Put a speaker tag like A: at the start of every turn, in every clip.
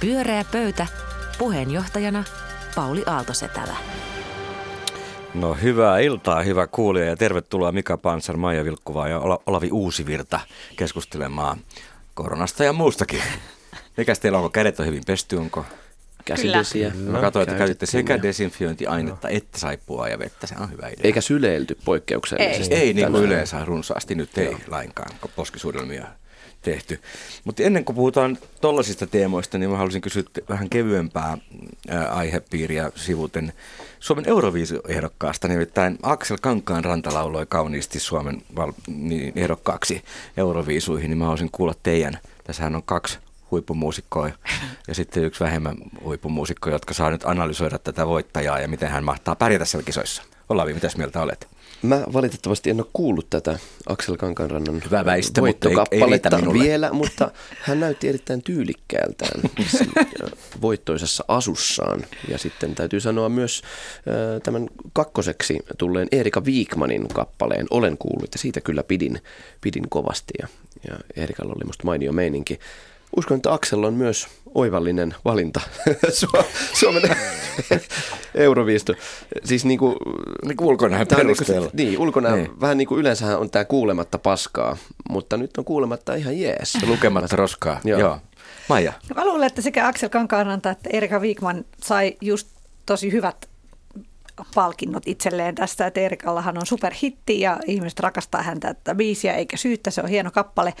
A: Pyöreä pöytä. Puheenjohtajana Pauli Aaltosetälä.
B: No hyvää iltaa, hyvä kuulija ja tervetuloa Mika Pansar, Maija Vilkkuvaa ja Olavi Uusivirta keskustelemaan koronasta ja muustakin. Mikäs teillä onko kädet on hyvin pesty, onko?
C: Käsidesiä.
B: Mä katsoin, että käytitte sekä desinfiointiainetta no. että saippua ja vettä, se on hyvä idea.
C: Eikä syleilty poikkeuksellisesti.
B: Ei, ei niin kuin yleensä runsaasti, nyt ei Joo. lainkaan poskisuudelmia tehty. Mutta ennen kuin puhutaan tollaisista teemoista, niin mä haluaisin kysyä vähän kevyempää aihepiiriä sivuten Suomen Euroviisu-ehdokkaasta. Nimittäin Aksel Kankaan ranta lauloi kauniisti Suomen val- niin ehdokkaaksi Euroviisuihin, niin mä haluaisin kuulla teidän. Tässähän on kaksi huippumuusikkoa ja sitten yksi vähemmän huippumuusikko, jotka saa nyt analysoida tätä voittajaa ja miten hän mahtaa pärjätä siellä kisoissa. Olavi, mitäs mieltä olet?
C: Mä valitettavasti en ole kuullut tätä Aksel Kankanrannan
B: Hyvä väistä,
C: voittokappaletta mutta ei, ei vielä, mutta hän näytti erittäin tyylikkäältään voittoisessa asussaan. Ja sitten täytyy sanoa myös tämän kakkoseksi tulleen Erika Viikmanin kappaleen Olen kuullut, ja siitä kyllä pidin, pidin kovasti. Ja, ja Erikalla oli musta mainio meininki. Uskon, että Aksel on myös oivallinen valinta Suomen Euroviisto. Siis niinku,
B: niin kuin ulkonäön perusteella.
C: Niin, niin ulkonäön niin. vähän niin kuin yleensä on tämä kuulematta paskaa, mutta nyt on kuulematta ihan jees.
B: Lukematta roskaa, joo. joo. Maija.
D: No, mä luulen, että sekä Aksel Kankaanranta että Erika Wigman sai just tosi hyvät palkinnot itselleen tästä, että Erikallahan on superhitti ja ihmiset rakastaa häntä että biisiä eikä syyttä, se on hieno kappale.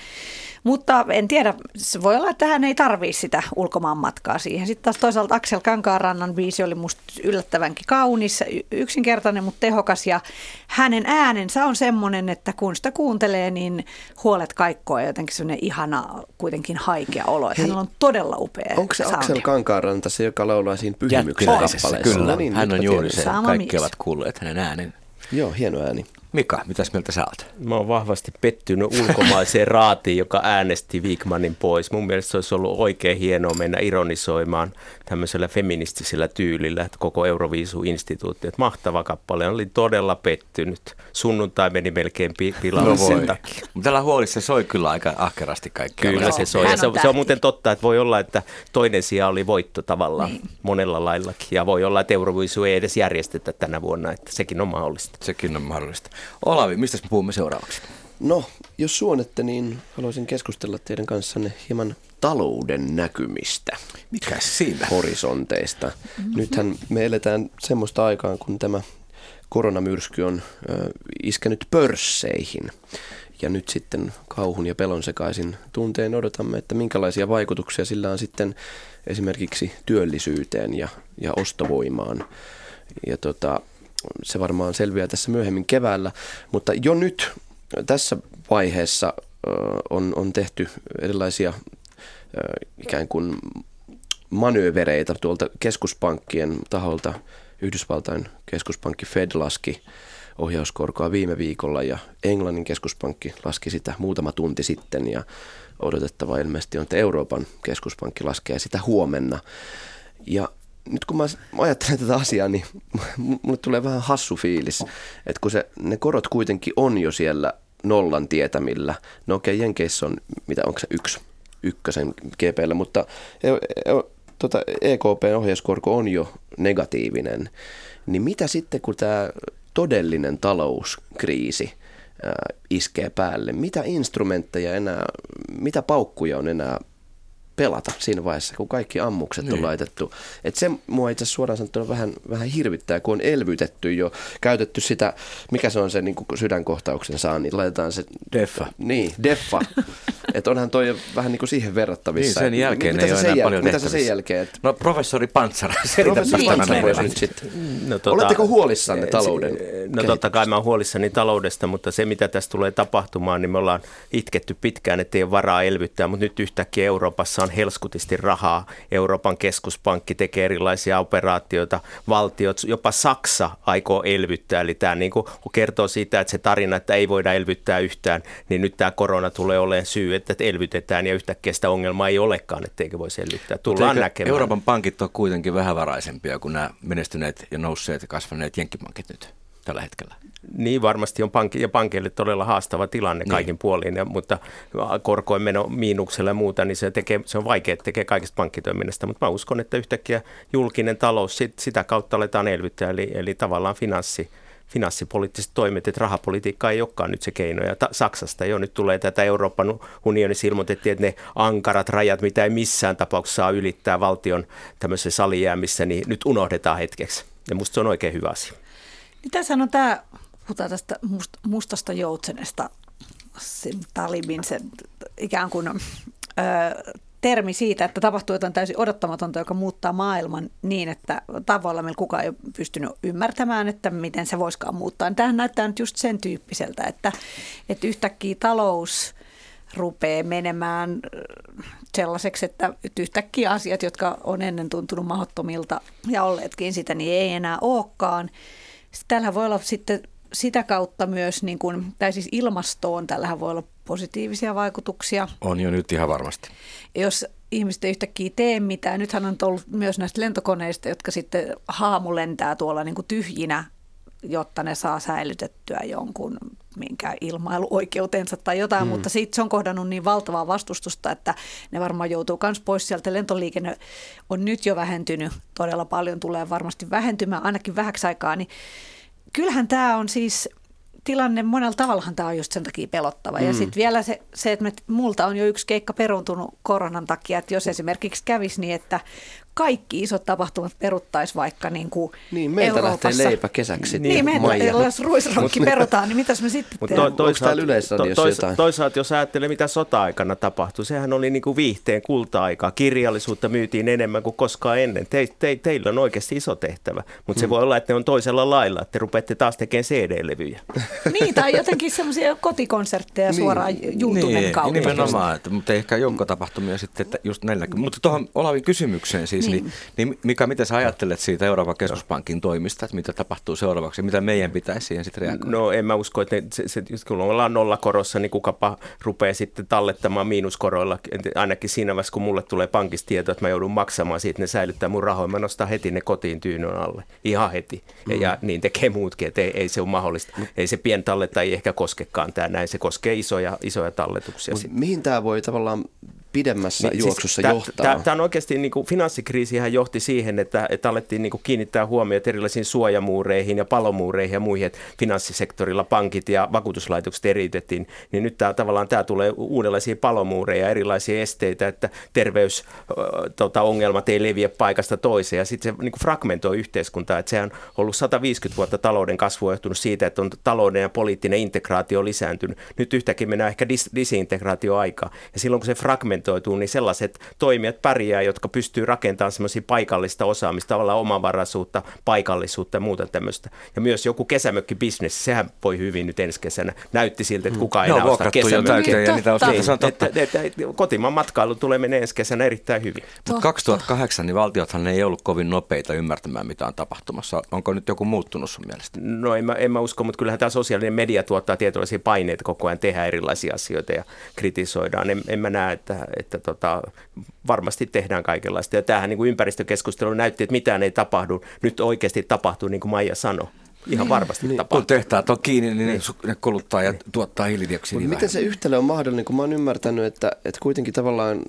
D: Mutta en tiedä, se voi olla, että hän ei tarvii sitä ulkomaan matkaa siihen. Sitten taas toisaalta Aksel Kankaarannan biisi oli musta yllättävänkin kaunis, yksinkertainen, mutta tehokas. Ja hänen äänensä on semmoinen, että kun sitä kuuntelee, niin huolet kaikkoa jotenkin semmoinen ihana, kuitenkin haikea olo. Että hänellä on todella upea
C: Onko se soundi. Aksel Kankaaranta se, joka laulaa siinä pyhimyksen kappaleessa?
B: Kyllä, no niin, hän on juuri se. Kaikki ovat kuulleet hänen äänen.
C: Joo, hieno ääni.
B: Mika, mitäs mieltä sä oot?
E: Mä oon vahvasti pettynyt ulkomaiseen raatiin, joka äänesti Wigmanin pois. Mun mielestä se olisi ollut oikein hienoa mennä ironisoimaan tämmöisellä feministisellä tyylillä, että koko Euroviisu-instituutti. Että mahtava kappale, oli todella pettynyt. Sunnuntai meni melkein pilalle no sen takia.
B: Mutta tällä huolissa soi kyllä aika ahkerasti kaikkea.
E: Kyllä se soi. se, on, se on muuten totta, että voi olla, että toinen sija oli voitto tavallaan niin. monella laillakin. Ja voi olla, että Euroviisu ei edes järjestetä tänä vuonna, että sekin on mahdollista.
B: Sekin on mahdollista. Olavi, mistä me puhumme seuraavaksi?
C: No, jos suonette, niin haluaisin keskustella teidän kanssanne hieman talouden näkymistä.
B: Mikä siinä?
C: Horisonteista. Mm-hmm. Nythän me eletään semmoista aikaa, kun tämä koronamyrsky on ö, iskenyt pörsseihin. Ja nyt sitten kauhun ja pelon sekaisin tunteen odotamme, että minkälaisia vaikutuksia sillä on sitten esimerkiksi työllisyyteen ja, ja ostovoimaan. Ja tota, se varmaan selviää tässä myöhemmin keväällä, mutta jo nyt tässä vaiheessa on, on tehty erilaisia ikään kuin manöövereitä tuolta keskuspankkien taholta. Yhdysvaltain keskuspankki Fed laski ohjauskorkoa viime viikolla ja Englannin keskuspankki laski sitä muutama tunti sitten ja odotettava ilmeisesti on, että Euroopan keskuspankki laskee sitä huomenna. Ja nyt kun mä ajattelen tätä asiaa, niin mulle tulee vähän hassu fiilis, että kun se, ne korot kuitenkin on jo siellä nollan tietämillä. No okei, okay, Jenkeissä on, mitä onko se yksi, ykkösen GPllä, mutta e, e, tota, EKPn ohjauskorko on jo negatiivinen. Niin mitä sitten, kun tämä todellinen talouskriisi iskee päälle, mitä instrumentteja enää, mitä paukkuja on enää pelata siinä vaiheessa, kun kaikki ammukset niin. on laitettu. Et se mua itse suoraan sanottuna vähän, vähän hirvittää, kun on elvytetty jo, käytetty sitä, mikä se on se niin sydänkohtauksen saa, niin laitetaan se...
B: Deffa.
C: Niin, deffa. että onhan toi vähän niin kuin siihen verrattavissa.
B: Niin, sen jälkeen
C: mitä
B: ei ole enää jäl-
C: paljon Mitä se sen jälkeen? Että...
B: No professori Pantsara,
C: Professori Pantsara nyt sitten. No, tota, Oletteko huolissanne talouden
E: No totta kai mä oon huolissani taloudesta, mutta se mitä tässä tulee tapahtumaan, niin me ollaan itketty pitkään, ettei ole varaa elvyttää, mutta nyt yhtäkkiä Euroopassa on helskutisti rahaa. Euroopan keskuspankki tekee erilaisia operaatioita, valtiot, jopa Saksa aikoo elvyttää. Eli tämä niin kertoo siitä, että se tarina, että ei voida elvyttää yhtään, niin nyt tämä korona tulee olemaan syy, että elvytetään ja yhtäkkiä sitä ongelmaa ei olekaan, etteikö voisi elvyttää. Tullaan näkemään.
B: Euroopan pankit on kuitenkin vähävaraisempia kuin nämä menestyneet ja nousseet ja kasvaneet jenkkipankit nyt. Tällä hetkellä.
E: Niin varmasti on pankki, ja pankeille todella haastava tilanne niin. kaikin puolin, ja, mutta korkojen meno miinuksella ja muuta, niin se, tekee, se on vaikea, tekee kaikesta pankkitoiminnasta, mutta mä uskon, että yhtäkkiä julkinen talous, sit, sitä kautta aletaan elvyttää, eli, eli tavallaan finanssi, finanssipoliittiset toimet, että rahapolitiikka ei olekaan nyt se keino. Ja ta- Saksasta jo nyt tulee tätä Euroopan unionissa ilmoitettiin, että ne ankarat rajat, mitä ei missään tapauksessa saa ylittää valtion tämmöisessä alijäämissä, niin nyt unohdetaan hetkeksi. Ja musta se on oikein hyvä asia.
D: Tässä on tämä, puhutaan tästä must, mustasta joutsenesta, sen talibin, se ikään kuin ö, termi siitä, että tapahtuu jotain täysin odottamatonta, joka muuttaa maailman niin, että tavalla meillä kukaan ei ole pystynyt ymmärtämään, että miten se voisikaan muuttaa. Tähän näyttää nyt just sen tyyppiseltä, että, että yhtäkkiä talous rupeaa menemään sellaiseksi, että yhtäkkiä asiat, jotka on ennen tuntunut mahdottomilta ja olleetkin sitä, niin ei enää olekaan. Tällähän voi olla sitten sitä kautta myös, niin kuin, tai siis ilmastoon, tällähän voi olla positiivisia vaikutuksia.
B: On jo nyt ihan varmasti.
D: Jos ihmiset ei yhtäkkiä tee mitään, nythän on ollut myös näistä lentokoneista, jotka sitten haamu lentää tuolla niin kuin tyhjinä, jotta ne saa säilytettyä jonkun minkä ilmailuoikeutensa tai jotain, mm. mutta siitä se on kohdannut niin valtavaa vastustusta, että ne varmaan joutuu myös pois sieltä. Lentoliikenne on nyt jo vähentynyt todella paljon, tulee varmasti vähentymään ainakin vähäksi aikaa, niin kyllähän tämä on siis tilanne, monella tavallahan tämä on just sen takia pelottava. Mm. Ja sitten vielä se, se, että me, multa on jo yksi keikka peruntunut koronan takia, että jos esimerkiksi kävisi niin, että kaikki isot tapahtumat peruttaisi vaikka niin kuin
C: Niin, meiltä
D: Euroopassa.
C: lähtee leipä kesäksi.
D: Niin, meiltä, jos ruisrokki perutaan, niin mitäs me sitten
E: Mut
D: tehdään?
E: to, toisaalta, to, tois,
C: jotain?
E: toisaalta jos ajattelee, mitä sota-aikana tapahtui, sehän oli niin kuin viihteen kulta-aikaa. Kirjallisuutta myytiin enemmän kuin koskaan ennen. Te, te, teillä on oikeasti iso tehtävä, mutta se
C: Hmm.
E: voi olla, että ne on toisella lailla, että te rupeatte taas tekemään CD-levyjä.
D: Niin, tai jotenkin semmoisia kotikonsertteja suoraan YouTuben
B: niin,
D: kautta.
B: nimenomaan, että, mutta ehkä joukkotapahtumia sitten että just näillä. Mutta tuohon Olavin kysymykseen siis, niin. Niin, niin Mika, mitä sä ajattelet siitä Euroopan keskuspankin toimista, että mitä tapahtuu seuraavaksi, mitä meidän pitäisi siihen sitten reagoida?
E: No en mä usko, että ne, se, se, kun ollaan nollakorossa, niin kukapa rupeaa sitten tallettamaan miinuskoroilla. Ainakin siinä vaiheessa, kun mulle tulee pankista tieto, että mä joudun maksamaan siitä, ne säilyttää mun rahoja. Mä nostan heti ne kotiin tyynyn alle. Ihan heti. Mm. Ja niin tekee muutkin, että ei, ei se ole mahdollista. Mm. Ei se pien talletta ei ehkä koskekaan tämä näin. Se koskee isoja, isoja talletuksia.
C: Mut mihin tämä voi tavallaan pidemmässä niin, juoksussa
E: siis
C: johtaa?
E: Tämä on oikeasti, niin kuin, finanssikriisihän johti siihen, että, että alettiin niin kuin, kiinnittää huomiota erilaisiin suojamuureihin ja palomuureihin ja muihin, että finanssisektorilla pankit ja vakuutuslaitokset eriytettiin, niin nyt tämä, tavallaan tämä tulee uudenlaisia palomuureja, erilaisia esteitä, että terveysongelmat tota, ei leviä paikasta toiseen ja sitten se niin kuin fragmentoi yhteiskuntaa, että sehän on ollut 150 vuotta talouden kasvua johtunut siitä, että on talouden ja poliittinen integraatio lisääntynyt. Nyt yhtäkkiä mennään ehkä dis- disintegraatioaikaa ja silloin kun se fragmentoituu, niin sellaiset toimijat pärjää, jotka pystyy rakentamaan semmoisia paikallista osaamista, tavallaan omavaraisuutta, paikallisuutta ja muuta tämmöistä. Ja myös joku kesämökkibisnes, sehän voi hyvin nyt ensi kesänä. Näytti siltä, että kukaan ei enää osta kesämökkiä.
B: ja niitä ostetaan,
E: Niin,
B: se on totta.
E: että- että- että Kotimaan matkailu tulee menee ensi kesänä erittäin hyvin.
B: Mutta 2008 niin valtiothan ei ollut kovin nopeita ymmärtämään, mitä on tapahtumassa. Onko nyt joku muuttunut sun mielestä?
E: No en mä, en mä usko, mutta kyllähän tämä sosiaalinen media tuottaa tietynlaisia paineita koko ajan tehdä erilaisia asioita ja kritisoidaan. En, en mä näe, että, että tota, varmasti tehdään kaikenlaista. Ja tämähän niin kuin ympäristökeskustelu näytti, että mitään ei tapahdu. Nyt oikeasti tapahtuu, niin kuin Maija sanoi. Ihan varmasti niin.
B: Kun
E: tapahtuu.
B: tehtaat on kiinni, niin ne, ne kuluttaa ja tuottaa hiilidioksidia
C: Mutta miten se yhtälö on mahdollinen, kun mä oon ymmärtänyt, että, että kuitenkin tavallaan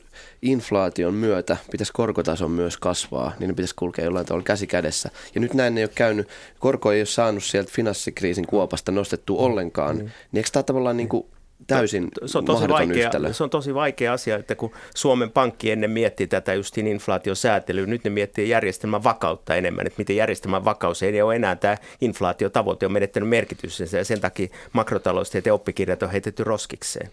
C: inflaation myötä pitäisi korkotason myös kasvaa, niin ne pitäisi kulkea jollain tavalla käsi kädessä. Ja nyt näin ei ole käynyt, korko ei ole saanut sieltä finanssikriisin kuopasta nostettua ollenkaan, mm. niin eikö tämä tavallaan niin kuin täysin
E: se on, tosi vaikea,
C: yhtälö?
E: se on tosi vaikea asia, että kun Suomen Pankki ennen mietti tätä justiin inflaatiosäätelyä, nyt ne miettii järjestelmän vakautta enemmän, että miten järjestelmän vakaus ei ole enää tämä inflaatiotavoite on menettänyt merkityksensä ja sen takia makrotaloustieteen oppikirjat on heitetty roskikseen.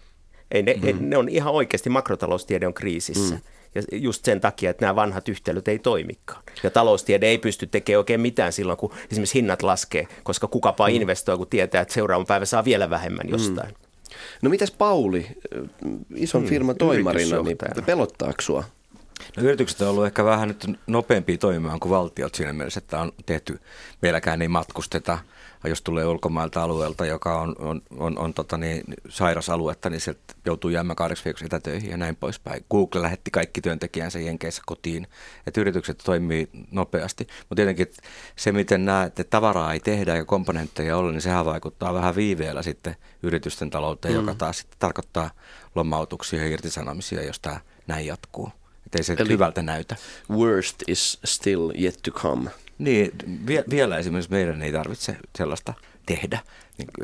E: Ei ne, mm. ne on ihan oikeasti makrotaloustiede on kriisissä. Mm. Ja just sen takia, että nämä vanhat yhtälöt ei toimikaan. Ja taloustiede ei pysty tekemään oikein mitään silloin, kun esimerkiksi hinnat laskee, koska kukapa mm. investoi, kun tietää, että seuraavan päivä saa vielä vähemmän jostain. Mm.
C: No mitäs Pauli, ison
E: Hmm,
C: firman toimarina, niin pelottaako sua?
B: No, yritykset on ollut ehkä vähän nyt nopeampia toimimaan kuin valtiot siinä mielessä, että on tehty, meilläkään ei matkusteta. Jos tulee ulkomailta alueelta, joka on, on, on, on tota niin, sairasaluetta, niin sieltä joutuu jäämään kahdeksi viikoksi etätöihin ja näin poispäin. Google lähetti kaikki työntekijänsä Jenkeissä kotiin, että yritykset toimii nopeasti. Mutta tietenkin se, miten nämä, että tavaraa ei tehdä ja komponentteja ole, niin sehän vaikuttaa vähän viiveellä sitten yritysten talouteen, mm. joka taas sitten tarkoittaa lomautuksia ja irtisanomisia, jos tämä näin jatkuu. Että ei se Eli hyvältä näytä.
C: Worst is still yet to come.
B: Niin, vie, vielä esimerkiksi meidän ei tarvitse sellaista tehdä.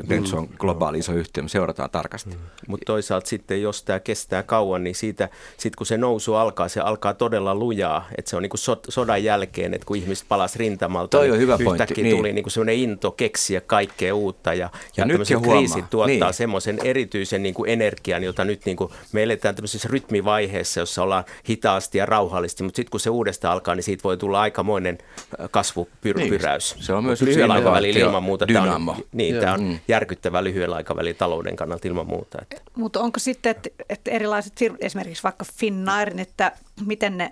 B: Niin, mm. se on globaali iso yhtiö, me seurataan tarkasti. Mm.
E: Mutta toisaalta sitten, jos tämä kestää kauan, niin siitä, sit kun se nousu alkaa, se alkaa todella lujaa. Että se on niinku so, sodan jälkeen, että kun ihmiset palas rintamalta,
B: Toi on niin hyvä
E: yhtäkkiä
B: pointti.
E: tuli
B: niin.
E: niinku sellainen into keksiä kaikkea uutta. Ja, ja,
B: ja nyt huomaa.
E: kriisit tuottaa
B: niin.
E: semmoisen erityisen niinku energian, jota nyt niinku, me eletään tämmöisessä rytmivaiheessa, jossa ollaan hitaasti ja rauhallisesti. Mutta sitten kun se uudestaan alkaa, niin siitä voi tulla aikamoinen kasvupyräys.
B: Niin. Se on myös
E: lyhyellä aikavälillä ilman muuta. Tämä
B: dynamo.
E: on, niin, tämä on mm. järkyttävä lyhyellä aikavälillä talouden kannalta ilman muuta. Että.
D: Mutta onko sitten, että, että erilaiset firmat, esimerkiksi vaikka Finnairin, että miten ne,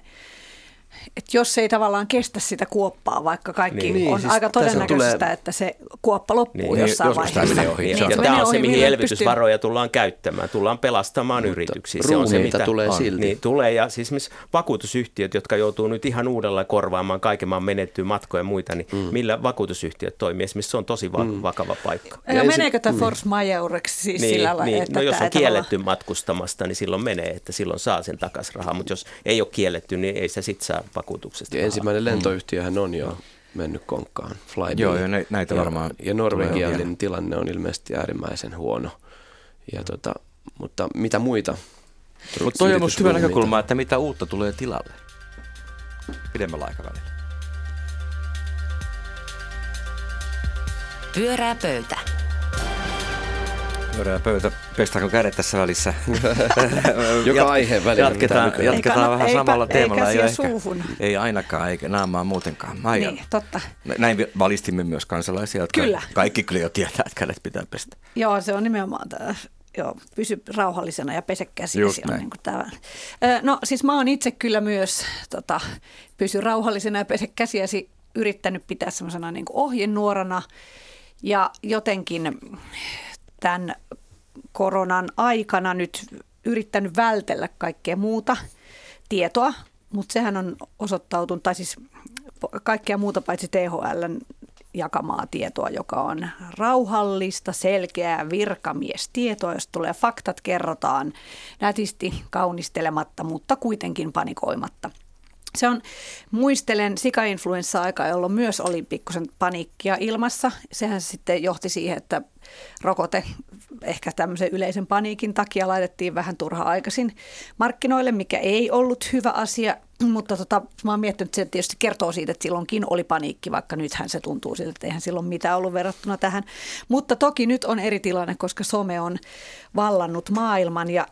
D: että jos ei tavallaan kestä sitä kuoppaa, vaikka kaikki
C: Niin,
D: on
C: siis
D: aika todennäköistä,
C: tulee-
D: että se kuoppa loppuu
E: Niin,
D: jossain vaiheessa.
B: menee ohi.
E: Niin,
B: Se on
E: ja tämä on se, mihin
D: pystyy-
E: elvytysvaroja tullaan käyttämään. Tullaan pelastamaan yrityksiä. Se on se, mitä
C: tulee
E: on.
C: silti.
E: Niin, tulee. Ja siis esimerkiksi vakuutusyhtiöt, jotka joutuu nyt ihan uudella korvaamaan kaiken maan menettyä matkoja ja muita, niin mm. millä vakuutusyhtiöt toimii? Esimerkiksi se on tosi va- mm. vakava paikka.
D: Ja,
C: Ja
D: meneekö tämä force majeureksi siis
E: Niin,
D: sillä lailla,
E: niin.
D: että
E: No jos on kielletty matkustamasta, niin silloin menee, että silloin saa sen takaisin rahaa. Mutta jos ei ole kielletty, niin ei se sitten saa vakuutuksesta
C: Ja ensimmäinen lentoyhtiöhän on jo mennyt konkkaan. Flybe.
B: Joo, ja nä- näitä
C: ja,
B: varmaan
C: Ja Norvegian niin tilanne on ilmeisesti äärimmäisen huono. Ja tota, mutta mitä muita?
B: Mutta toi on musta hyvä näkökulma, että mitä uutta tulee tilalle pidemmällä aikavälillä.
A: Pyörää pöytä.
B: Pyörää pöytä. Pestäänkö kädet tässä välissä?
C: Joka
B: Jat-
C: aiheen välillä
B: Jatketaan, jatketaan
D: Ei
B: vähän
D: kannata-
B: samalla
D: ei
B: teemalla. ole ehkä-
D: suuhun.
B: Ei ainakaan, eikä naamaa muutenkaan. Ai,
D: Niin, totta.
B: Näin valistimme myös kansalaisia, jotka
D: Kyllä.
B: kaikki kyllä jo tietää, että kädet pitää pestä.
D: Joo, se on nimenomaan tämä. Joo, pysy rauhallisena ja pese käsiäsi
B: Just
D: on niin kuin tämä. No siis mä oon itse kyllä myös tota, pysy rauhallisena ja pese käsiäsi yrittänyt pitää semmoisena niin ohjenuorana ja jotenkin tämän koronan aikana nyt yrittänyt vältellä kaikkea muuta tietoa, mutta sehän on osoittautunut, tai siis kaikkea muuta paitsi THLn jakamaa tietoa, joka on rauhallista, selkeää virkamiestietoa, jos tulee faktat, kerrotaan nätisti, kaunistelematta, mutta kuitenkin panikoimatta. Se on, muistelen sika-influenssa-aikaa, jolloin myös oli pikkusen paniikkia ilmassa. Sehän sitten johti siihen, että rokote ehkä tämmöisen yleisen paniikin takia laitettiin vähän turha aikaisin markkinoille, mikä ei ollut hyvä asia. Mutta tota, mä oon miettinyt, että se tietysti kertoo siitä, että silloinkin oli paniikki, vaikka nythän se tuntuu siltä, että eihän silloin mitään ollut verrattuna tähän. Mutta toki nyt on eri tilanne, koska some on vallannut maailman ja,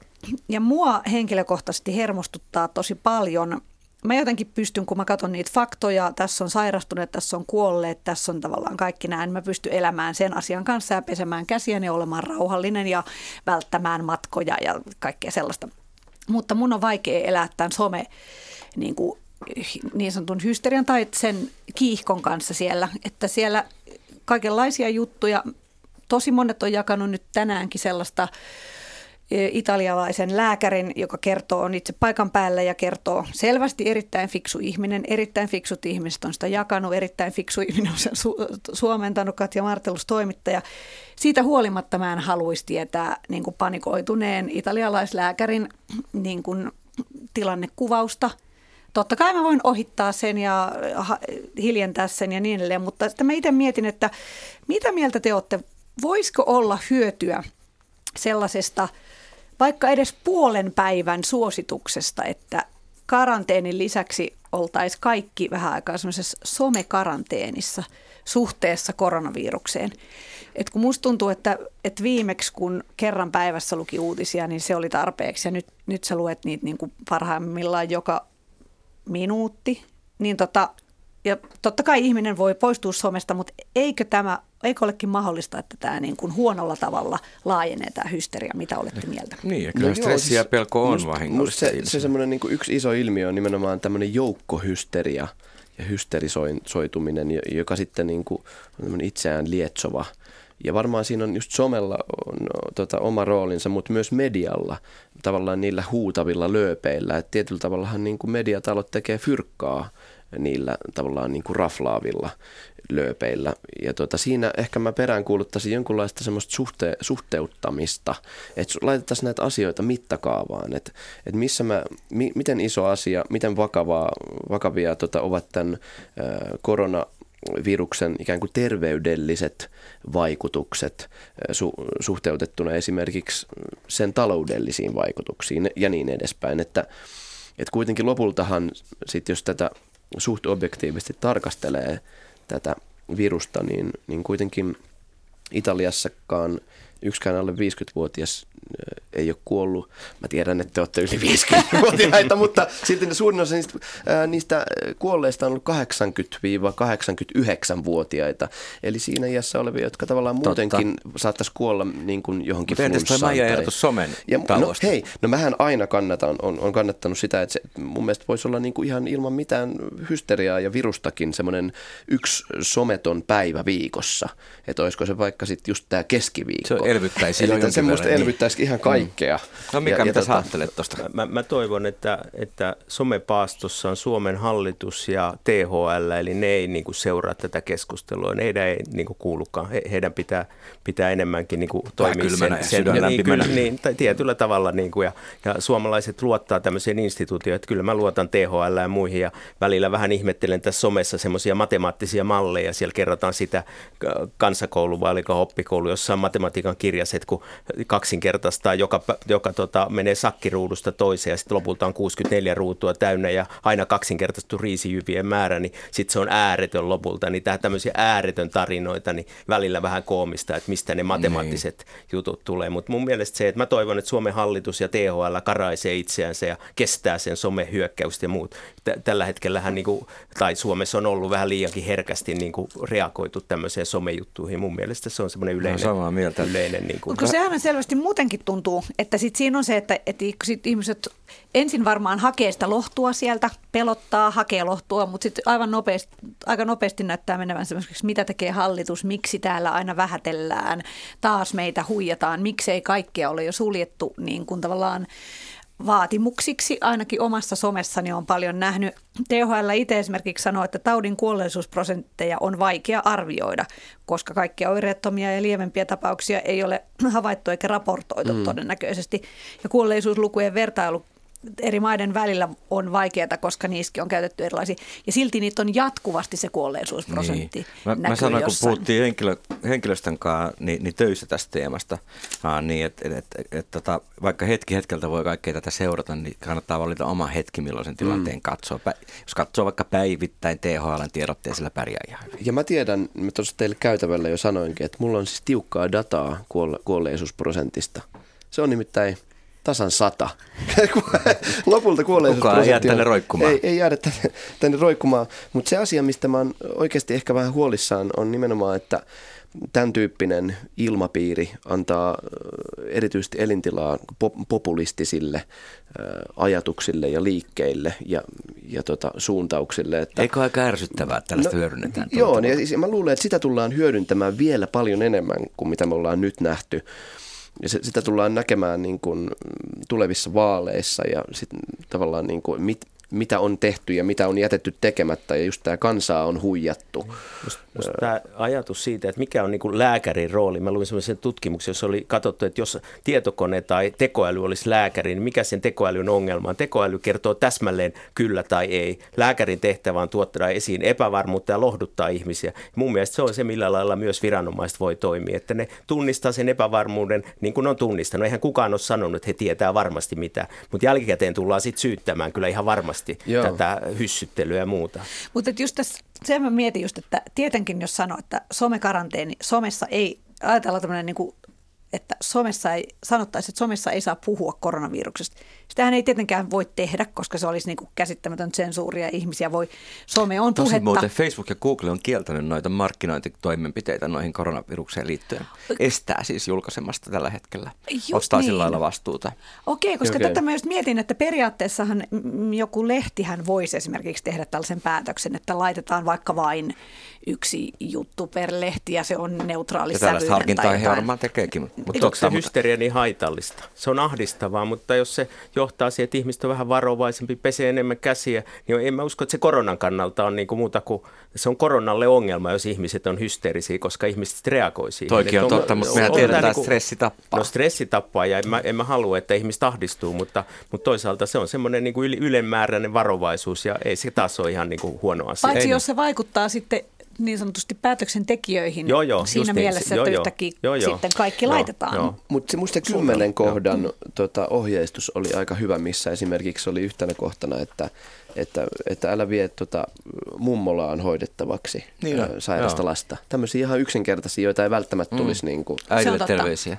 D: ja mua henkilökohtaisesti hermostuttaa tosi paljon mä jotenkin pystyn, kun mä katson niitä faktoja, tässä on sairastuneet, tässä on kuolleet, tässä on tavallaan kaikki nämä, niin mä pystyn elämään sen asian kanssa ja pesemään käsiäni ja olemaan rauhallinen ja välttämään matkoja ja kaikkea sellaista. Mutta mun on vaikea elää tämän some niin, kuin, niin sanotun hysterian tai sen kiihkon kanssa siellä, että siellä kaikenlaisia juttuja, tosi monet on jakanut nyt tänäänkin sellaista italialaisen lääkärin, joka kertoo, on itse paikan päällä ja kertoo selvästi erittäin fiksu ihminen. Erittäin fiksut ihmiset on sitä jakanut, erittäin fiksu ihminen on sen su- suomentanut, Katja Martelus toimittaja. Siitä huolimatta mä en haluaisi tietää niin kuin panikoituneen italialaislääkärin niin kuin tilannekuvausta. Totta kai mä voin ohittaa sen ja hiljentää sen ja niin edelleen, mutta sitten mä itse mietin, että mitä mieltä te olette, voisiko olla hyötyä sellaisesta vaikka edes puolen päivän suosituksesta, että karanteenin lisäksi oltaisiin kaikki vähän aikaa semmoisessa somekaranteenissa suhteessa koronavirukseen. Et kun musta tuntuu, että, että viimeksi kun kerran päivässä luki uutisia, niin se oli tarpeeksi ja nyt, nyt sä luet niitä niin kuin parhaimmillaan joka minuutti, niin tota, ja totta kai ihminen voi poistua somesta, mutta eikö tämä, eikö olekin mahdollista, että tämä niin kuin huonolla tavalla laajenee tämä hysteria, mitä olette mieltä?
B: Niin, ja kyllä no stressi ja siis pelko on vahingollista.
C: Se, se semmoinen niin yksi iso ilmiö on nimenomaan tämmöinen joukkohysteria ja hysterisoituminen, joka sitten niin kuin on itseään lietsova – ja varmaan siinä on just somella on, tota, oma roolinsa, mutta myös medialla, tavallaan niillä huutavilla lööpeillä. Että tietyllä tavallahan niin kuin mediatalot tekee fyrkkaa niillä tavallaan niin kuin raflaavilla lööpeillä. Ja tota, siinä ehkä mä peräänkuuluttaisin jonkunlaista semmoista suhte- suhteuttamista, että laitettaisiin näitä asioita mittakaavaan, että, että missä mä, mi- miten iso asia, miten vakavaa, vakavia tota, ovat tämän äh, korona viruksen ikään kuin terveydelliset vaikutukset su- suhteutettuna esimerkiksi sen taloudellisiin vaikutuksiin ja niin edespäin. Että, että kuitenkin lopultahan sit jos tätä suht objektiivisesti tarkastelee tätä virusta, niin, niin kuitenkin Italiassakaan yksikään alle 50-vuotias ei ole kuollut. Mä tiedän, että te olette yli 50-vuotiaita, mutta silti ne suurin osa niistä, ää, niistä kuolleista on ollut 80-89-vuotiaita. Eli siinä iässä olevia, jotka tavallaan muutenkin Totta. saattaisi kuolla niin kuin johonkin
B: Mutta entäs toi Maija ehdotus somen
C: ja, no, hei, no mähän aina kannatan, on, on kannattanut sitä, että se mun mielestä voisi olla niin kuin ihan ilman mitään hysteriaa ja virustakin semmoinen yksi someton päivä viikossa. Että olisiko se vaikka sitten just tämä keskiviikko.
B: Se elvyttäisi Eli
C: semmoista niin. Elvyttäisi ihan kaikkea. Mm.
B: No mikä, ja, mitä ja sä tota, ajattelet tuosta?
E: Mä, mä toivon, että, että somepaastossa on Suomen hallitus ja THL, eli ne ei niin kuin seuraa tätä keskustelua. Ne heidän ei niin kuin kuulukaan. He, heidän pitää, pitää enemmänkin niin kuin toimia sen, sen ja niin, kyllä, niin, tai tietyllä tavalla. Niin kuin, ja, ja suomalaiset luottaa tämmöiseen instituutioon, että kyllä mä luotan THL ja muihin ja välillä vähän ihmettelen tässä somessa semmoisia matemaattisia malleja. Siellä kerrotaan sitä kansakoulu vai oliko oppikoulu jossain matematiikan kirjaset, kun kaksinkertaistaa joka, joka tota, menee sakkiruudusta toiseen ja sitten lopulta on 64 ruutua täynnä ja aina kaksinkertaistu riisijyvien määrä, niin sitten se on ääretön lopulta. Niin tämä tämmöisiä ääretön tarinoita, niin välillä vähän koomista, että mistä ne matemaattiset niin. jutut tulee. Mutta mun mielestä se, että mä toivon, että Suomen hallitus ja THL karaisee itseänsä ja kestää sen somehyökkäystä ja muut. Tällä hetkellähän, niin kuin, tai Suomessa on ollut vähän liiankin herkästi niin kuin reagoitu tämmöiseen somejuttuihin. Mun mielestä se on semmoinen yleinen, no, samaa mieltä. yleinen niin kuin,
D: Mutta sehän selvästi muutenkin tuntuu, että sit siinä on se, että, että sit ihmiset ensin varmaan hakee sitä lohtua sieltä, pelottaa, hakee lohtua, mutta sitten aivan nopeasti, aika nopeasti näyttää menevän semmoiseksi, mitä tekee hallitus, miksi täällä aina vähätellään, taas meitä huijataan, miksei kaikkea ole jo suljettu niin kuin tavallaan vaatimuksiksi, ainakin omassa somessani on paljon nähnyt. THL itse esimerkiksi sanoo, että taudin kuolleisuusprosentteja on vaikea arvioida, koska kaikkia oireettomia ja lievempiä tapauksia ei ole havaittu eikä raportoitu mm. todennäköisesti. Ja kuolleisuuslukujen vertailu eri maiden välillä on vaikeaa, koska niissäkin on käytetty erilaisia. Ja silti niitä on jatkuvasti se kuolleisuusprosentti.
B: Niin. Mä, mä sanoin, jossain. kun puhuttiin henkilö, henkilöstön kanssa niin, niin töissä tästä teemasta, aa, niin että et, et, et, tota, vaikka hetki hetkeltä voi kaikkea tätä seurata, niin kannattaa valita oma hetki, milloin sen tilanteen mm. katsoo. Jos katsoo vaikka päivittäin THL tiedotteen, sillä pärjää ihan hyvin.
C: Ja mä tiedän, mä tuossa teille käytävällä jo sanoinkin, että mulla on siis tiukkaa dataa kuolleisuusprosentista. Se on nimittäin – tasan sata. Lopulta
B: kuolleisuusprosentti ei jäädä tänne roikkumaan.
C: Ei, ei jäädä tänne, tänne roikkumaan. Mutta se asia, mistä mä oon oikeasti ehkä vähän huolissaan, on nimenomaan, että tämän tyyppinen ilmapiiri antaa erityisesti elintilaa populistisille ajatuksille ja liikkeille ja, ja tota, suuntauksille.
B: Että, Eikö aika ärsyttävää, että tällaista no, hyödynnetään?
C: Joo, niin, siis mä luulen, että sitä tullaan hyödyntämään vielä paljon enemmän kuin mitä me ollaan nyt nähty. Ja se, sitä tullaan näkemään niin kuin tulevissa vaaleissa ja sit tavallaan niin kuin mit, mitä on tehty ja mitä on jätetty tekemättä ja just tämä kansaa on huijattu.
E: Musta, musta tämä ajatus siitä, että mikä on niin kuin lääkärin rooli. Mä luin sellaisen tutkimuksen, jossa oli katsottu, että jos tietokone tai tekoäly olisi lääkäri, niin mikä sen tekoälyn ongelma on? Tekoäly kertoo täsmälleen kyllä tai ei. Lääkärin tehtävä on tuottaa esiin epävarmuutta ja lohduttaa ihmisiä. Mun mielestä se on se, millä lailla myös viranomaiset voi toimia, että ne tunnistaa sen epävarmuuden niin kuin on tunnistanut. Eihän kukaan ole sanonut, että he tietää varmasti mitä, mutta jälkikäteen tullaan sitten syyttämään kyllä ihan varmasti varmasti Joo. tätä hyssyttelyä ja muuta.
D: Mutta just tässä, sen mä mietin just, että tietenkin jos sanoo, että somekaranteeni, somessa ei, ajatella tämmöinen niin kuin, että somessa ei, sanottaisiin, että somessa ei saa puhua koronaviruksesta, Sitähän ei tietenkään voi tehdä, koska se olisi niin kuin käsittämätön sensuuria. Ihmisiä voi, some on
B: Tosi
D: puhetta.
B: muuten Facebook ja Google on kieltänyt noita markkinointitoimenpiteitä noihin koronavirukseen liittyen. Estää siis julkaisemasta tällä hetkellä.
D: Just
B: Ottaa sillä
D: niin.
B: lailla vastuuta.
D: Okei, koska
C: Okei.
D: tätä mä just mietin, että periaatteessahan joku lehtihän voisi esimerkiksi tehdä tällaisen päätöksen, että laitetaan vaikka vain yksi juttu per lehti ja se on neutraali
B: Ja tällaista harkintaa
D: tai
B: he varmaan tekeekin. Mutta
E: onko se hysteria niin haitallista? Se on ahdistavaa, mutta jos se johtaa siihen, että ihmiset on vähän varovaisempi, pesee enemmän käsiä, niin en mä usko, että se koronan kannalta on niin kuin muuta kuin, se on koronalle ongelma, jos ihmiset on hysteerisiä, koska ihmiset reagoi siihen.
B: Toikin on
E: Että
B: totta, mutta mehän
E: tää
B: tiedetään,
E: niinku-
B: että stressi tappaa.
E: No stressi tappaa ja en mä, en mä halua, että ihmiset ahdistuu, mutta, mutta toisaalta se on semmoinen niin kuin ylenmääräinen varovaisuus ja ei se taas ole ihan niin kuin huono asia.
D: Paitsi
E: Ei
D: jos se vaikuttaa sitten niin sanotusti päätöksentekijöihin
E: Joo, joo,
D: siinä
E: niin.
D: mielessä,
E: Joo,
D: että
E: joo.
D: yhtäkkiä
E: Joo, joo.
D: sitten kaikki
E: Joo,
D: laitetaan.
C: Mutta muista kymmenen kohdan tota, ohjeistus oli aika hyvä, missä esimerkiksi oli yhtenä kohtana, että, että, että älä vie tota, mummolaan hoidettavaksi
B: Niin
C: ää, sairasta
B: joo.
C: lasta. Tämmöisiä ihan yksinkertaisia, joita ei välttämättä tulisi niin kuin,
B: Äidille
D: totta.
B: terveisiä.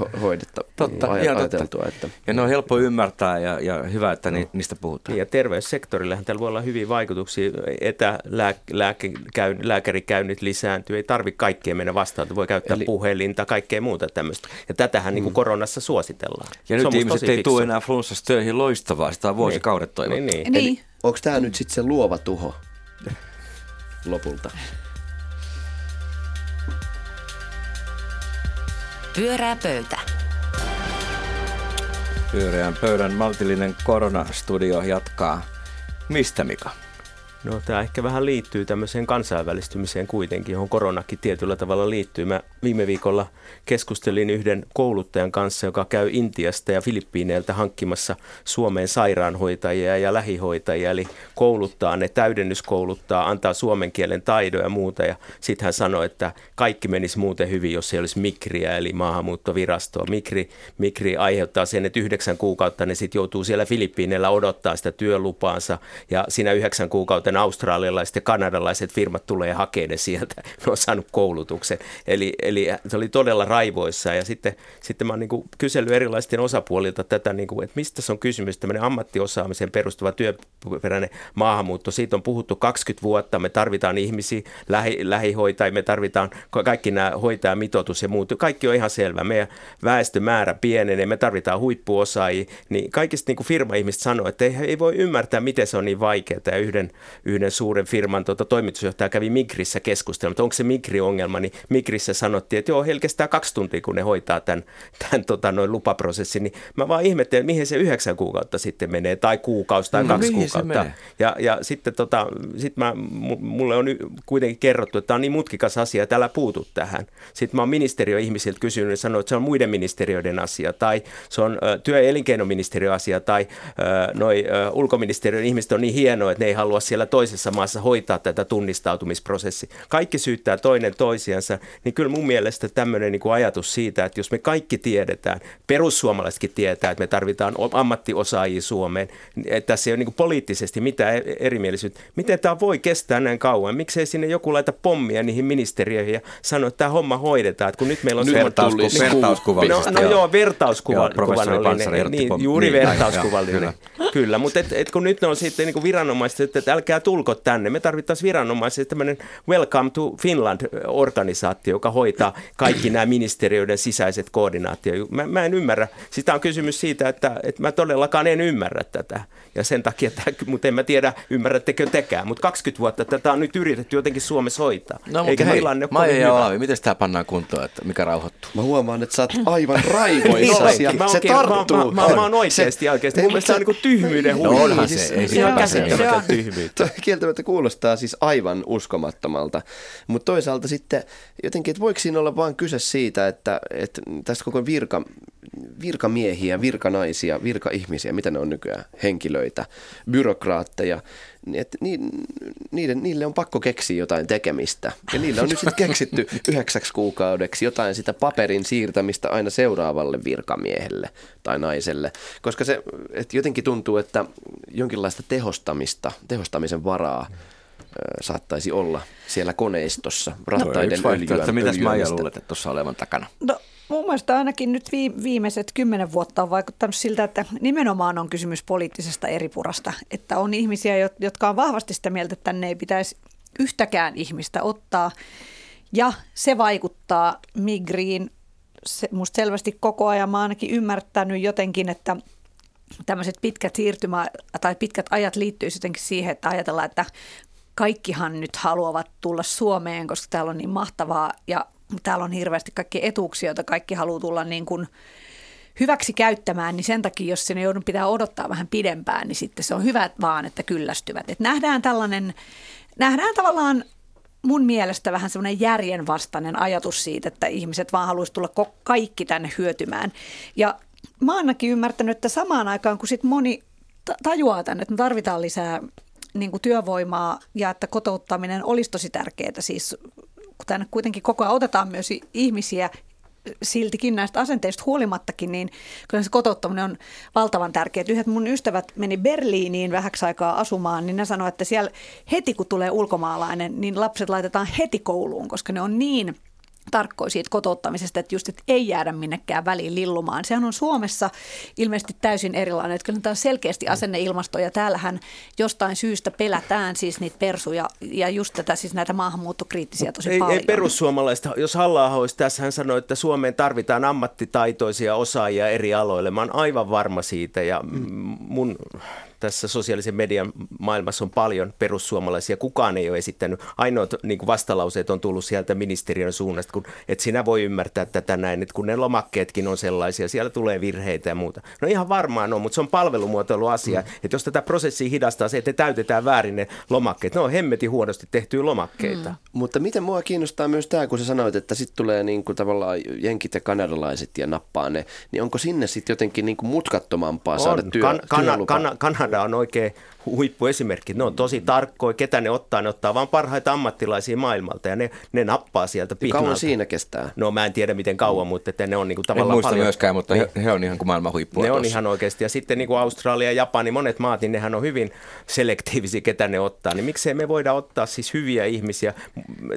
C: ho- hoidetta,
B: Totta,
C: aj-
B: ihan totta.
C: ajateltua. Että,
B: Ja ne on helppo ymmärtää ja, ja hyvä, että ni, niistä puhutaan.
E: Niin ja terveyssektorillehän tällä voi olla hyviä vaikutuksia. Etälääkärikäynnit lisääntyy, ei tarvitse kaikkea mennä vastaan, voi käyttää Eli...
C: Eli-
E: puhelinta, kaikkea muuta tämmöistä. Ja tätähän niin kuin koronassa suositellaan.
B: Ja
E: Se
B: nyt ihmiset ei
E: fiksu.
B: tule enää flunssasta töihin loistavaa, sitä on vuosikaudet toivottu.
E: Niin, niin.
D: Niin.
C: Onko tämä nyt sitten se luova tuho lopulta?
A: Pyörää pöytä.
B: Pyöreän pöydän maltillinen koronastudio jatkaa. Mistä Mika?
E: No tämä ehkä vähän liittyy tämmöiseen kansainvälistymiseen kuitenkin, johon koronakin tietyllä tavalla liittyy. Mä viime viikolla keskustelin yhden kouluttajan kanssa, joka käy Intiasta ja Filippiineiltä hankkimassa Suomeen sairaanhoitajia ja lähihoitajia, eli kouluttaa ne, täydennyskouluttaa, antaa suomen kielen taidoja ja muuta. Ja sitten hän sanoi, että kaikki menisi muuten hyvin, jos ei olisi Mikriä, eli maahanmuuttovirastoa. Mikri, Mikri aiheuttaa sen, että yhdeksän kuukautta ne sitten joutuu siellä Filippiineillä odottaa sitä työlupaansa, ja siinä yhdeksän kuukauten australialaiset ja kanadalaiset firmat tulee hakemaan ne sieltä. Ne on saanut koulutuksen. Eli, eli se oli todella raivoissa ja sitten, sitten mä oon niin kysellyt erilaisten osapuolilta tätä, niin kuin, että mistä se on kysymys, tämmöinen ammattiosaamiseen perustuva työperäinen maahanmuutto. Siitä on puhuttu 20 vuotta, me tarvitaan ihmisiä, lähi, lähihoitajia, me tarvitaan ka- kaikki nämä hoitajamitoitus ja muut. Kaikki on ihan selvä. Meidän väestömäärä pienenee, me tarvitaan huippuosaajia. Niin kaikista niin kuin firma-ihmiset sanoo, että ei, ei voi ymmärtää, miten se on niin vaikeaa. Ja yhden, yhden suuren firman tota, toimitusjohtaja kävi Migrissä keskustelemaan, että onko se Migri-ongelma, niin Migrissä sanottiin, että joo, heillä kestää kaksi tuntia, kun ne hoitaa tämän, tämän tota, noin lupaprosessin. Niin mä vaan ihmettelen, mihin se yhdeksän kuukautta sitten menee, tai kuukausi tai
B: No,
E: kaksi kuukautta. Ja, ja sitten tota, sit mä, mu- mulle on kuitenkin kerrottu, että tämä on niin mutkikas asia, että älä puutu tähän. Sitten mä oon ministeriöihmisiltä kysynyt ja sanonut, että se on muiden ministeriöiden asia, tai se on ö, työ- ja elinkeinoministeriön asia, tai ö, noi ö, ulkoministeriön ihmiset on niin hienoa, että ne ei halua siellä toisessa maassa hoitaa tätä tunnistautumisprosessia. Kaikki syyttää toinen toisiansa, niin kyllä mun mielestä tämmöinen niin kuin ajatus siitä, että jos me kaikki tiedetään, perussuomalaisetkin tietää, että me tarvitaan ammattiosaajia Suomeen, että tässä ei ole niin kuin poliittisesti mitään e- erimielisyyttä. Miten tämä voi kestää näin kauan? Miksei sinne joku laita pommia niihin ministeriöihin ja sano, että tämä homma hoidetaan, että kun nyt meillä on
C: Nyt
E: semmoinen-
B: Vertausku-
C: tulisi-
B: vertauskuvallisesti.
E: No, no joo, vertauskuva,
B: Joo, professori Pansari
E: kuvallinen.
B: otti
E: Niin, juuri
B: niin,
E: vertauskuvallinen. Kyllä, kyllä mutta et, et kun nyt ne on sitten niin kuin viranomaiset, että, että älkää tulko tänne. Me tarvittaisiin viranomaisia tämmöinen Welcome to Finland-organisaatio, joka hoitaa kaikki nämä ministeriöiden sisäiset koordinaatiot. Mä, mä en ymmärrä. Sitä on kysymys siitä, että, että mä todellakaan en ymmärrä tätä. Ja sen takia, että, mutta en mä tiedä, ymmärrättekö tekään. Mutta 20 vuotta tätä on nyt yritetty jotenkin Suomessa hoitaa.
B: No
E: Eikä
B: hei,
E: tilanne ole
B: Maija ja. Olavi, miten tämä pannaan kuntoon, että mikä rauhoittuu?
C: Mä huomaan, että sä oot aivan raivoissa.
E: Niin,
C: ja
E: mä,
C: se
E: oikein, mä,
C: tarttuu.
E: mä, mä, mä oon oikeasti oikeasti. Mun mielestä se on niinku tyhmyyden
B: No
E: huippu.
B: onhan se, ei
E: Se on
B: sitä
E: käsittämätön
D: se on.
E: tyhmyyttä.
C: Toi kieltämättä kuulostaa siis aivan uskomattomalta, mutta toisaalta sitten jotenkin, että voiko siinä olla vain kyse siitä, että, että tästä koko virka, virkamiehiä, virkanaisia, virkaihmisiä, mitä ne on nykyään, henkilöitä, byrokraatteja, niin että ni, niiden, niille on pakko keksiä jotain tekemistä. Ja niillä on nyt sitten keksitty yhdeksäksi kuukaudeksi jotain sitä paperin siirtämistä aina seuraavalle virkamiehelle tai naiselle. Koska se että jotenkin tuntuu, että jonkinlaista tehostamista, tehostamisen varaa saattaisi olla siellä koneistossa,
B: on
C: rattaiden
B: yksi vaihtoehto,
C: öljyä,
B: että mitäs
C: öljyämistä.
B: luulet, että tuossa olevan takana?
D: No mun mielestä ainakin nyt viimeiset kymmenen vuotta on vaikuttanut siltä, että nimenomaan on kysymys poliittisesta eripurasta. Että on ihmisiä, jotka on vahvasti sitä mieltä, että tänne ei pitäisi yhtäkään ihmistä ottaa. Ja se vaikuttaa migriin se, musta selvästi koko ajan. Mä ainakin ymmärtänyt jotenkin, että tämmöiset pitkät siirtymä tai pitkät ajat liittyy jotenkin siihen, että ajatellaan, että kaikkihan nyt haluavat tulla Suomeen, koska täällä on niin mahtavaa ja täällä on hirveästi kaikki etuuksia, joita kaikki haluaa tulla niin kuin hyväksi käyttämään, niin sen takia, jos sinne joudun pitää odottaa vähän pidempään, niin sitten se on hyvä vaan, että kyllästyvät. Et nähdään tällainen, nähdään tavallaan mun mielestä vähän semmoinen järjenvastainen ajatus siitä, että ihmiset vaan haluaisi tulla kaikki tänne hyötymään. Ja mä ainakin ymmärtänyt, että samaan aikaan kun sit moni tajuaa tänne, että me tarvitaan lisää niin kuin työvoimaa ja että kotouttaminen olisi tosi tärkeää. Siis kun tänne kuitenkin koko ajan otetaan myös ihmisiä siltikin näistä asenteista huolimattakin, niin kyllä se kotouttaminen on valtavan tärkeää. Yhdet mun ystävät meni Berliiniin vähäksi aikaa asumaan, niin ne sanoivat, että siellä heti kun tulee ulkomaalainen, niin lapset laitetaan heti kouluun, koska ne on niin – tarkkoja siitä kotouttamisesta, että just että ei jäädä minnekään väliin lillumaan. Sehän on Suomessa ilmeisesti täysin erilainen, että kyllä tämä on selkeästi asenneilmasto ja täällähän jostain syystä pelätään siis niitä persuja ja just tätä siis näitä maahanmuuttokriittisiä tosi
E: ei,
C: paljon.
E: Ei perussuomalaista, jos halla olisi tässä, hän sanoi, että Suomeen tarvitaan ammattitaitoisia osaajia eri aloille. Mä oon aivan varma siitä ja mun tässä sosiaalisen median maailmassa on paljon perussuomalaisia. Kukaan ei ole esittänyt. Ainoat niin vastalauseet on tullut sieltä ministeriön suunnasta, kun et sinä voi ymmärtää tätä näin, että kun ne lomakkeetkin on sellaisia, siellä tulee virheitä ja muuta. No ihan varmaan on, mutta se on palvelumuotoilu asia, mm. että jos tätä prosessia hidastaa se, että täytetään väärin ne lomakkeet, ne on hemmetin huonosti tehtyä lomakkeita. Mm.
C: Mutta miten mua kiinnostaa myös tämä, kun sä sanoit, että sitten tulee niin kuin tavallaan jenkit ja kanadalaiset ja nappaa ne, niin onko sinne sitten jotenkin niin kuin mutkattomampaa on. saada työ, kan,
E: kan, kan, kan, Kanada on oikein huippuesimerkki. Ne on tosi tarkkoja, ketä ne ottaa. Ne ottaa vain parhaita ammattilaisia maailmalta ja ne, ne nappaa sieltä pihnalta.
C: Kauan siinä kestää?
E: No mä en tiedä miten kauan, mutta että ne on niinku tavallaan
B: En muista
E: paljon.
B: myöskään, mutta niin. he, he on ihan kuin maailman huippua
E: Ne
B: tuossa.
E: on ihan oikeasti. Ja sitten niin kuin Australia ja Japani, monet maat, niin nehän on hyvin selektiivisiä, ketä ne ottaa. Niin miksei me voida ottaa siis hyviä ihmisiä?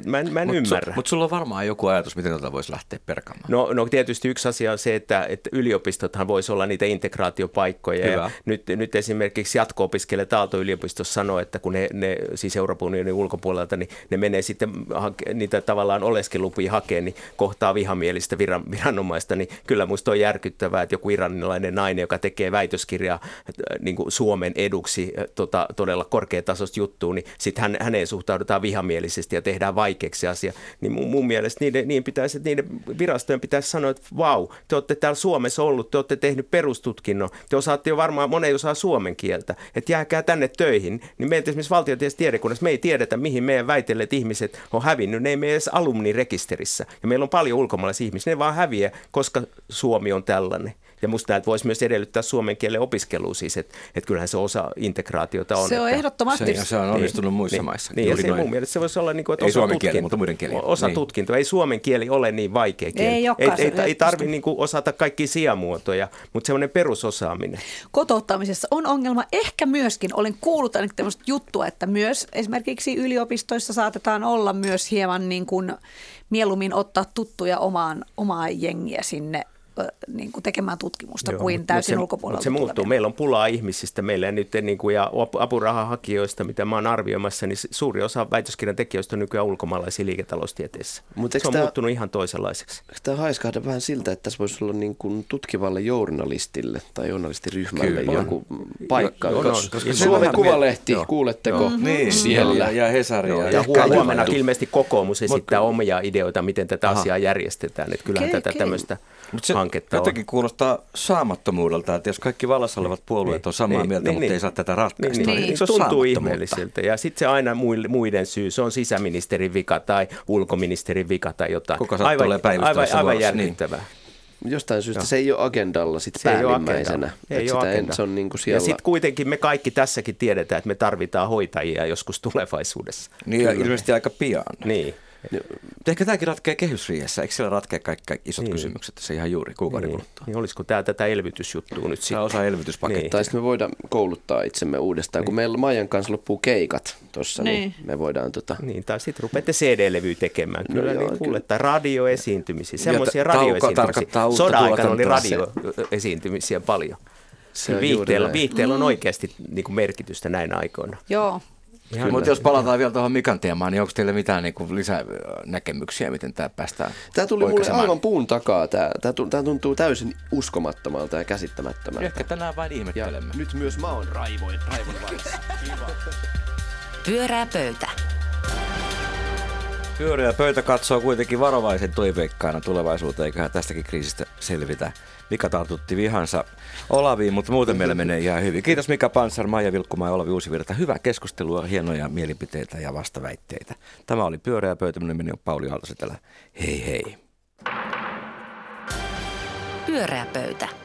E: Mä en, mä en
B: mut
E: ymmärrä.
B: Su, mutta sulla on varmaan joku ajatus, miten tätä voisi lähteä perkaamaan.
E: No, no tietysti yksi asia on se, että, että yliopistothan voisi olla niitä integraatiopaikkoja. Hyvä. Ja nyt, nyt esimerkiksi jatko-opiskelijat Aalto-yliopistossa sanoo, että kun ne, ne siis Euroopan unionin ulkopuolelta, niin ne menee sitten hake, niitä tavallaan oleskelupia hakee, niin kohtaa vihamielistä viran, viranomaista, niin kyllä musta on järkyttävää, että joku iranilainen nainen, joka tekee väitöskirjaa äh, niin kuin Suomen eduksi äh, tota, todella korkeatasosta juttua, niin sitten hän, häneen suhtaudutaan vihamielisesti ja tehdään vaikeaksi asia. Niin mun, mun mielestä niiden, niin pitäisi, niiden virastojen pitäisi sanoa, että vau, te olette täällä Suomessa ollut, te olette tehnyt perustutkinnon, te osaatte jo varmaan, monen osaa suomen kieltä, että jääkää tänne töihin, niin meiltä esimerkiksi valtiotieteellisessä tiedekunnassa me ei tiedetä, mihin meidän väitelleet ihmiset on hävinnyt. Ne ei mene edes alumnirekisterissä. Ja meillä on paljon ulkomaalaisia ihmisiä. Ne vaan häviää, koska Suomi on tällainen. Ja musta näitä voisi myös edellyttää suomen kielen opiskelua siis, että et kyllähän se osa integraatiota on.
D: Se on
E: että,
D: ehdottomasti.
B: Se, se on onnistunut
E: niin,
B: muissa
E: niin,
B: maissa.
E: Niin, ja se mun mielestä se voisi olla niin kuin, että
B: ei
E: osa
B: suomen
E: tutkinto,
B: kieli, mutta muiden kieli.
E: Osa
B: niin.
E: tutkintoa. Ei suomen kieli ole niin vaikea kieli.
D: Ei,
E: ei, ei,
D: ei,
E: ei tarvitse niin kuin osata kaikki sijamuotoja, mutta semmoinen perusosaaminen.
D: Kotouttamisessa on ongelma. Ehkä myöskin, olen kuullut ainakin tämmöistä juttua, että myös esimerkiksi yliopistoissa saatetaan olla myös hieman niin kuin mieluummin ottaa tuttuja omaan, omaan jengiä sinne niin kuin tekemään tutkimusta Joo, kuin täysin
E: se,
D: ulkopuolelta
E: se muuttuu. Meillä on pulaa ihmisistä meillä nyt niin kuin, ja apurahahakijoista, mitä mä oon arvioimassa, niin suuri osa väitöskirjan tekijöistä on nykyään ulkomaalaisia liiketaloustieteessä. Mutta se on tämä, muuttunut ihan toisenlaiseksi.
C: Eikö tämä haiskahda vähän siltä, että tässä voisi olla niin kuin tutkivalle journalistille tai journalistiryhmälle Kyllä. joku paikka? Jo, no, koska Suomen Kuvalehti, joo, kuuletteko
B: joo. Niin, siellä? Ja Hesari.
E: Joo, ja, ja huomenna ilmeisesti kokoomus esittää Mut, omia ideoita, miten tätä aha. asiaa järjestetään. Että kyllähän tätä tämmöistä hanketta
B: Jotenkin on. kuulostaa saamattomuudelta, että jos kaikki vallassa olevat puolueet niin, on samaa niin, mieltä, niin, mutta niin, ei saa tätä ratkaista.
E: Niin, niin, niin, se tuntuu ihmeelliseltä. Ja sitten se aina muiden syy, se on sisäministerin vika tai ulkoministerin vika tai jotain.
B: Kuka sattuu aivan, aivan,
E: aivan järkyttävää.
C: Niin. Jostain syystä Joo. se ei ole agendalla sit se päällimmäisenä. Ei ole sitä agenda. en, se on niin kuin siellä...
E: Ja sitten kuitenkin me kaikki tässäkin tiedetään, että me tarvitaan hoitajia joskus tulevaisuudessa.
B: Niin ja ilmeisesti aika pian.
E: Niin.
B: Mutta ehkä tämäkin ratkeaa kehysriihessä. Eikö siellä ratkea kaikki, kaikki isot
E: Niin.
B: kysymykset tässä ihan juuri kuukauden
E: Niin,
B: kuluttua?
E: niin olisiko tämä tätä elvytysjuttua nyt
B: Tämä
E: sitten?
B: on osa elvytyspakettia.
E: Niin.
C: Tai sitten me voidaan kouluttaa itsemme uudestaan. Kun meillä Maijan kanssa loppuu keikat tuossa, niin.
D: Niin.
C: me voidaan tota,
E: Niin, tai sitten rupeatte CD-levyä tekemään.
C: No
E: Kyllä
C: joo,
E: niin kuule, tai radioesiintymisiä, semmoisia radioesiintymisiä. Sodan-aikana oli radioesiintymisiä paljon.
C: Se juuri
E: Viihteellä, viihteellä on oikeasti niin kuin merkitystä näin aikoina.
D: Joo.
B: Kyllä. Mutta jos palataan vielä tuohon Mikan teemaan, niin onko teillä mitään niin kuin lisänäkemyksiä, miten tämä päästään
C: Tämä tuli mulle aivan puun takaa. Tämä, tämä, tu- tämä tuntuu täysin uskomattomalta ja käsittämättömältä.
B: Ehkä tänään vain
C: Ja
B: ihmettelemme.
C: nyt myös mä oon raivoin, raivon varassa.
A: Pyöreä pöytä.
B: Pyöreä pöytä katsoo kuitenkin varovaisen toiveikkaana tulevaisuuteen, eiköhän tästäkin kriisistä selvitä. Mika tartutti vihansa Olaviin, mutta muuten meillä menee ihan hyvin. Kiitos Mika Pansar, Maija Vilkkumaa ja Olavi Uusivirta. Hyvää keskustelua, hienoja mielipiteitä ja vastaväitteitä. Tämä oli Pyöreä pöytä, minun on Pauli Aaltosetälä. Hei hei.
A: Pyöreä pöytä.